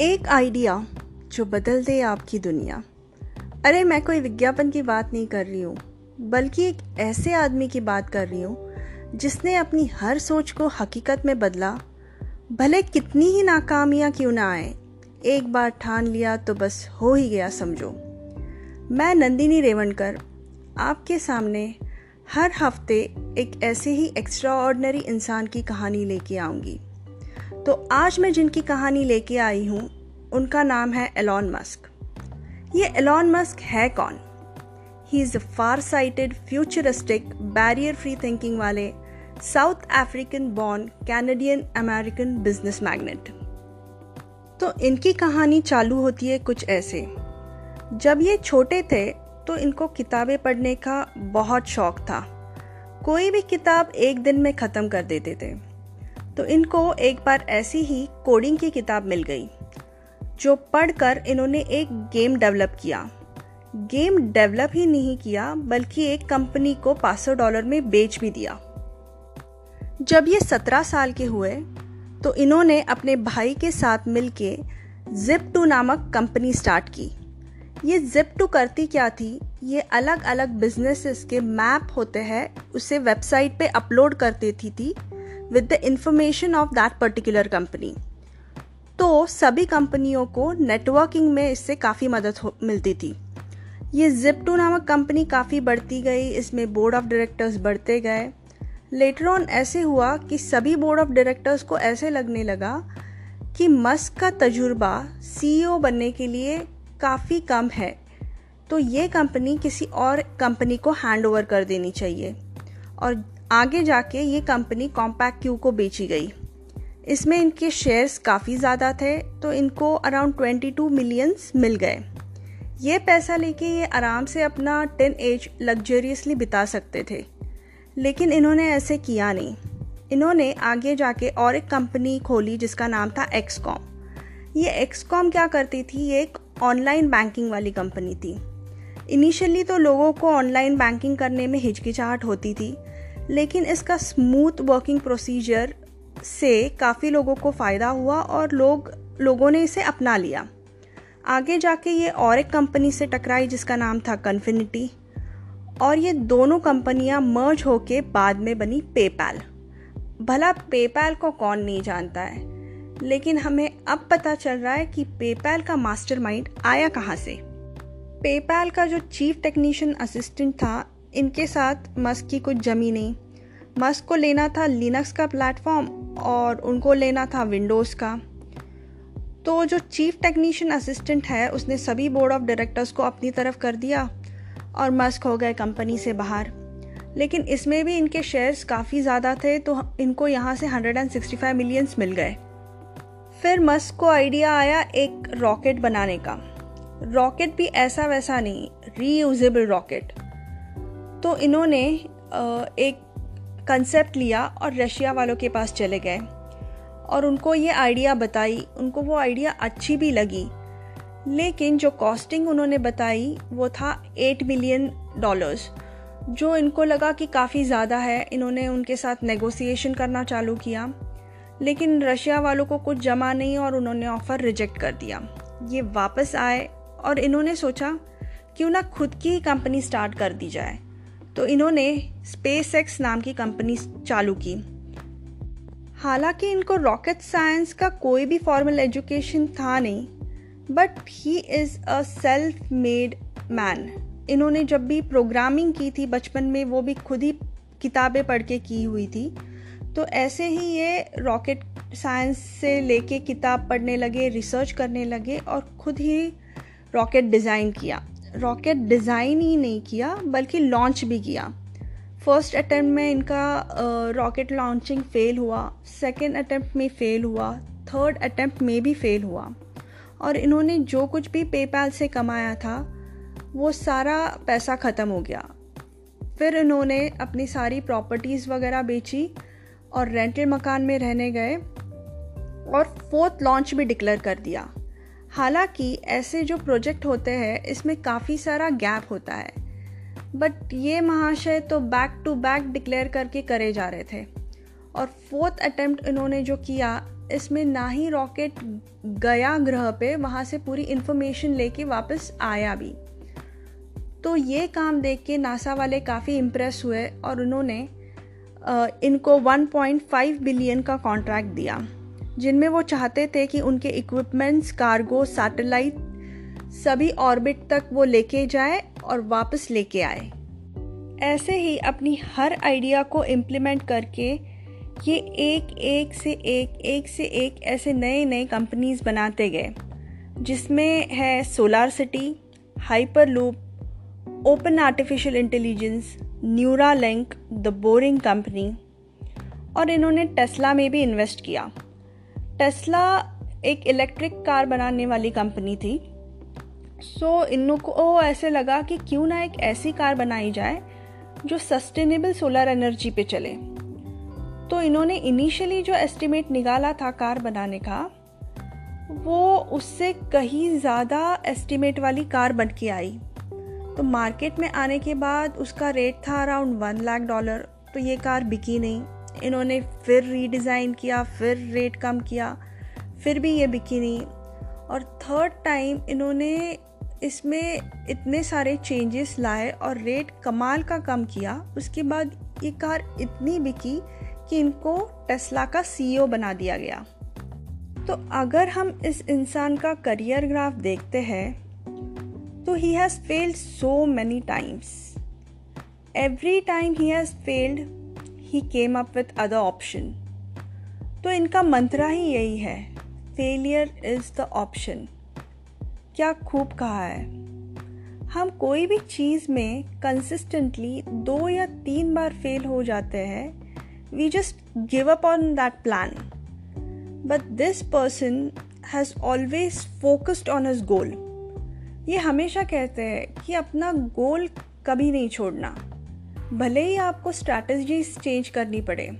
एक आइडिया जो बदल दे आपकी दुनिया। अरे, मैं कोई विज्ञापन की बात नहीं कर रही हूँ, बल्कि एक ऐसे आदमी की बात कर रही हूँ, जिसने अपनी हर सोच को हकीकत में बदला। भले कितनी ही नाकामियाँ क्यों ना आए, एक बार ठान लिया तो बस हो ही गया, समझो। मैं नंदिनी रेवणकर, आपके सामने हर हफ़्ते एक ऐसे ही एक्स्ट्रा इंसान की कहानी लेके आऊँगी। तो आज मैं जिनकी कहानी लेके आई हूँ, उनका नाम है एलॉन मस्क ये एलॉन मस्क है कौन? He is a far sighted futuristic barrier free thinking वाले South African born Canadian American business magnate तो इनकी कहानी चालू होती है कुछ ऐसे। जब ये छोटे थे तो इनको किताबें पढ़ने का बहुत शौक था। कोई भी किताब एक दिन में ख़त्म कर देते थे। तो इनको एक बार ऐसी ही कोडिंग की किताब मिल गई, जो पढ़कर इन्होंने एक गेम डेवलप किया। गेम डेवलप ही नहीं किया, बल्कि एक कंपनी को 500 डॉलर में बेच भी दिया। जब ये 17 साल के हुए तो इन्होंने अपने भाई के साथ मिलके जिप टू नामक कंपनी स्टार्ट की। ये जिप टू करती क्या थी? ये अलग अलग बिजनेसेस के मैप होते हैं, उसे वेबसाइट पे अपलोड कर देती थी with the information of that particular company तो सभी कंपनियों को नेटवर्किंग में इससे काफ़ी मदद मिलती थी। ये जिप टू नामक कंपनी काफ़ी बढ़ती गई, इसमें बोर्ड ऑफ़ डायरेक्टर्स बढ़ते गए। लेटर ऑन ऐसे हुआ कि सभी बोर्ड ऑफ़ डायरेक्टर्स को ऐसे लगने लगा कि मस्क का तजुर्बा सीईओ e बनने के लिए काफ़ी कम है। तो ये कंपनी किसी और कंपनी को हैंड ओवर कर देनी चाहिए। और आगे जाके ये कंपनी कॉम्पैक्ट क्यू को बेची गई। इसमें इनके शेयर्स काफ़ी ज़्यादा थे तो इनको अराउंड 22 मिलियंस मिल गए। ये पैसा लेके ये आराम से अपना टेन एज लग्जरियसली बिता सकते थे। लेकिन इन्होंने ऐसे किया नहीं। इन्होंने आगे जाके और एक कंपनी खोली जिसका नाम था एक्सकॉम ये एक्सकॉम क्या करती थी? ये एक ऑनलाइन बैंकिंग वाली कंपनी थी। इनिशियली तो लोगों को ऑनलाइन बैंकिंग करने में हिचकिचाहट होती थी लेकिन इसका स्मूथ वर्किंग प्रोसीजर से काफ़ी लोगों को फ़ायदा हुआ और लोग, लोगों ने इसे अपना लिया। आगे जाके ये और एक कंपनी से टकराई जिसका नाम था कन्फिनिटी और ये दोनों कंपनियाँ मर्ज होके बाद में बनी पेपैल भला पेपैल को कौन नहीं जानता है, लेकिन हमें अब पता चल रहा है कि पेपैल का मास्टरमाइंड आया कहाँ से। पेपैल का जो चीफ टेक्नीशियन असिस्टेंट था इनके साथ मस्क की कुछ जमी नहीं। मस्क को लेना था लिनक्स का प्लेटफॉर्म और उनको लेना था विंडोज़ का। तो जो चीफ टेक्नीशियन असिस्टेंट है, उसने सभी बोर्ड ऑफ़ डायरेक्टर्स को अपनी तरफ़ कर दिया और मस्क हो गए कंपनी से बाहर। लेकिन इसमें भी इनके शेयर्स काफ़ी ज़्यादा थे तो इनको यहाँ से 165 मिलियंस मिल गए। फिर मस्क को आइडिया आया एक रॉकेट बनाने का। रॉकेट भी ऐसा वैसा नहीं रीयूजेबल रॉकेट तो इन्होंने एक कंसेप्ट लिया और रशिया वालों के पास चले गए। और उनको ये आइडिया बताई, उनको वो आइडिया अच्छी भी लगी। लेकिन जो कॉस्टिंग उन्होंने बताई, वो था एट मिलियन डॉलर्स जो इनको लगा कि काफ़ी ज़्यादा है, इन्होंने उनके साथ नेगोशिएशन करना चालू किया। लेकिन रशिया वालों को कुछ जमा नहीं और उन्होंने ऑफ़र रिजेक्ट कर दिया। ये वापस आए और इन्होंने सोचा, क्यों ना खुद की कंपनी स्टार्ट कर दी जाए। तो इन्होंने स्पेस एक्स नाम की कंपनी चालू की। हालाँकि इनको रॉकेट साइंस का कोई भी फॉर्मल एजुकेशन था नहीं but he is a self made man इन्होंने जब भी प्रोग्रामिंग की थी, बचपन में वो भी खुद ही किताबें पढ़ के की हुई थी। तो ऐसे ही ये रॉकेट साइंस से लेके किताब पढ़ने लगे, रिसर्च करने लगे और खुद ही रॉकेट डिज़ाइन किया। रॉकेट डिज़ाइन ही नहीं किया, बल्कि लॉन्च भी किया। फ़र्स्ट अटैम्प्ट में इनका रॉकेट लॉन्चिंग फेल हुआ सेकेंड अटैम्प्ट में फेल हुआ थर्ड अटैम्प्ट में भी फेल हुआ। और इन्होंने जो कुछ भी पेपैल से कमाया था, वो सारा पैसा ख़त्म हो गया। फिर इन्होंने अपनी सारी प्रॉपर्टीज़ वगैरह बेची और रेंटेड मकान में रहने गए और फोर्थ लॉन्च भी डिक्लेयर कर दिया। हालाँकि ऐसे जो प्रोजेक्ट होते हैं, इसमें काफ़ी सारा गैप होता है। बट ये महाशय तो बैक टू बैक डिक्लेयर करके करे जा रहे थे। और फोर्थ अटेम्प्ट इन्होंने जो किया, इसमें ना ही रॉकेट गया ग्रह पे, वहाँ से पूरी इन्फॉर्मेशन लेके वापस आया भी। तो ये काम देख के नासा वाले काफ़ी इम्प्रेस हुए और उन्होंने इनको 1.5 बिलियन का कॉन्ट्रैक्ट दिया। जिनमें वो चाहते थे कि उनके इक्विपमेंट्स कार्गो सैटेलाइट सभी ऑर्बिट तक वो लेके जाए और वापस लेके आए। ऐसे ही अपनी हर आइडिया को इम्प्लीमेंट करके ये एक एक से एक एक से एक ऐसे नए नए कंपनीज़ बनाते गए, जिसमें है SolarCity Hyperloop open artificial intelligence Neuralink the Boring Company और इन्होंने टेस्ला में भी इन्वेस्ट किया। टेस्ला एक इलेक्ट्रिक कार बनाने वाली कंपनी थी। सो so, इन को ऐसे लगा कि क्यों ना एक ऐसी कार बनाई जाए जो सस्टेनेबल सोलर एनर्जी पे चले। तो इन्होंने इनिशियली जो एस्टिमेट निकाला था कार बनाने का वो उससे कहीं ज़्यादा एस्टिमेट वाली कार बन के आई। तो मार्केट में आने के बाद उसका रेट था अराउंड वन लाख डॉलर तो ये कार बिकी नहीं। इन्होंने फिर रीडिज़ाइन किया, फिर रेट कम किया, फिर भी ये बिकी नहीं और थर्ड टाइम इन्होंने इसमें इतने सारे चेंजेस लाए और रेट कमाल का कम किया। उसके बाद ये कार इतनी बिकी कि इनको टेस्ला का सीईओ बना दिया गया। तो अगर हम इस इंसान का करियर ग्राफ देखते हैं तो he has failed so many times every time he has failed he came up with other option तो इनका मंत्रा ही यही है फेलियर इज़ द ऑप्शन क्या खूब कहा है। हम कोई भी चीज़ में कंसिस्टेंटली दो या तीन बार फेल हो जाते हैं we just give up on that plan but this person has always focused on his goal ये हमेशा कहते हैं कि अपना गोल कभी नहीं छोड़ना। भले ही आपको स्ट्रैटेजी चेंज करनी पड़े।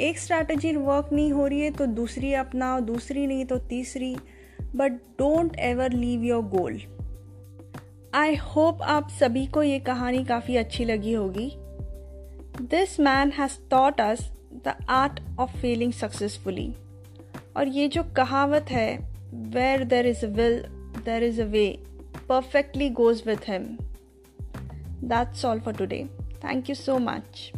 एक स्ट्रैटेजी वर्क नहीं हो रही है तो दूसरी अपनाओ, दूसरी नहीं तो तीसरी। But don't ever leave your goal I hope आप सभी को ये कहानी काफ़ी अच्छी लगी होगी। This man has taught us the art of failing successfully और ये जो कहावत है where there is a will there is a way perfectly goes with him that's all for today thank you so much